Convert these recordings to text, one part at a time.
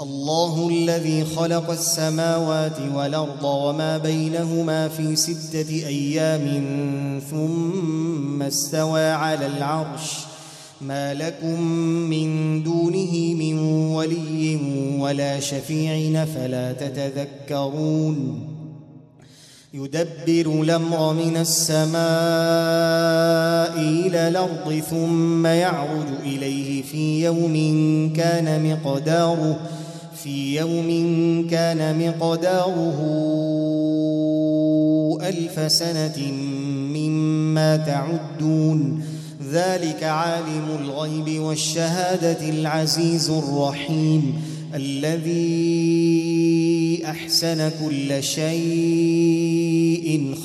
الله الذي خلق السماوات والأرض وما بينهما في ستة أيام ثم استوى على العرش. ما لكم من دونه من ولي ولا شفيع فلا تتذكرون. يدبر الأمر من السماء إلى الأرض ثم يعرج إليه في يوم كان مقداره. في يوم كان مقداره ألف سنة مما تعدون. ذلك عالم الغيب والشهادة العزيز الرحيم الذي أحسن كل شيء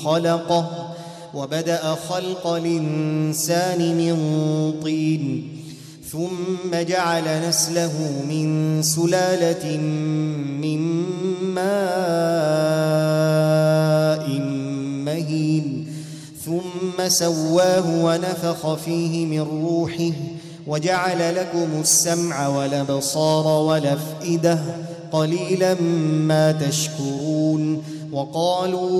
خلقه وبدأ خلق الإنسان من طين. ثم جعل نسله من سلالة من ماء مهين ثم سواه ونفخ فيه من روحه وجعل لكم السمع والأبصار والأفئدة قليلا ما تشكرون وقالوا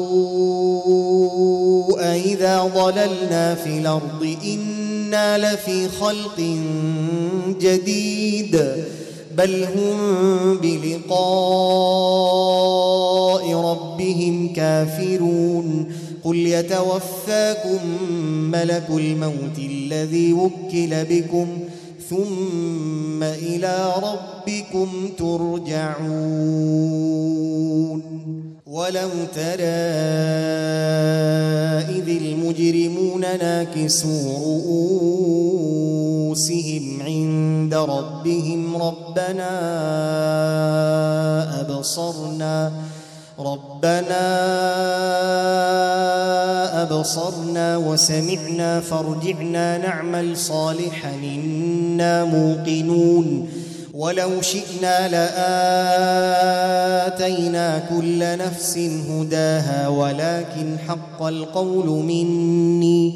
أإذا ضللنا في الأرض لفي خلق جديد بل هم بلقاء ربهم كافرون. قل يتوفاكم ملك الموت الذي وكل بكم ثم إلى ربكم ترجعون. ولو ترى إذ المجرمون ناكسوا رؤوسهم ربهم ربنا أبصرنا ربنا أبصرنا وسمعنا فارجعنا نعمل صالحا إنا موقنون. ولو شئنا لآتينا كل نفس هداها ولكن حق القول مني.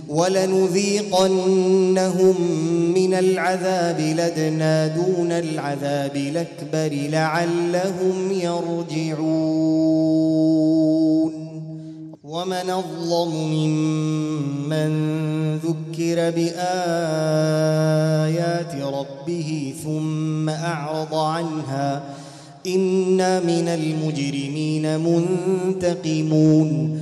ولنذيقنهم من العذاب لدنا دون العذاب الأكبر لعلهم يرجعون. ومن أظلم ممن ذكر بآيات ربه ثم أعرض عنها أنا من المجرمين منتقمون.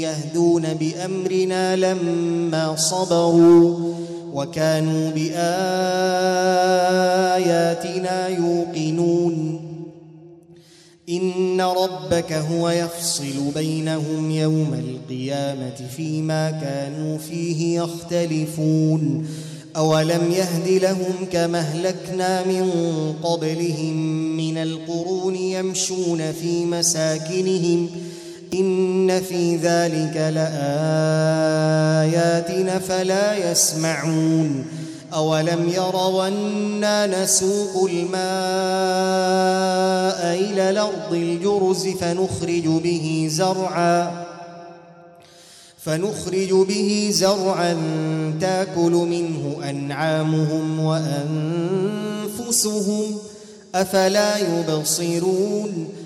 يهدون بأمرنا لما صبروا وكانوا بآياتنا يوقنون. إن ربك هو يفصل بينهم يوم القيامة فيما كانوا فيه يختلفون. أولم يهد لهم كما أهلكنا من قبلهم من القرون يمشون في مساكنهم ان في ذلك لايات فلا يسمعون اولم يروا أنا نسوق الماء إلى الأرض الجرز فنخرج به زرعا فنخرج به زرعا تاكل منه انعامهم وانفسهم افلا يبصرون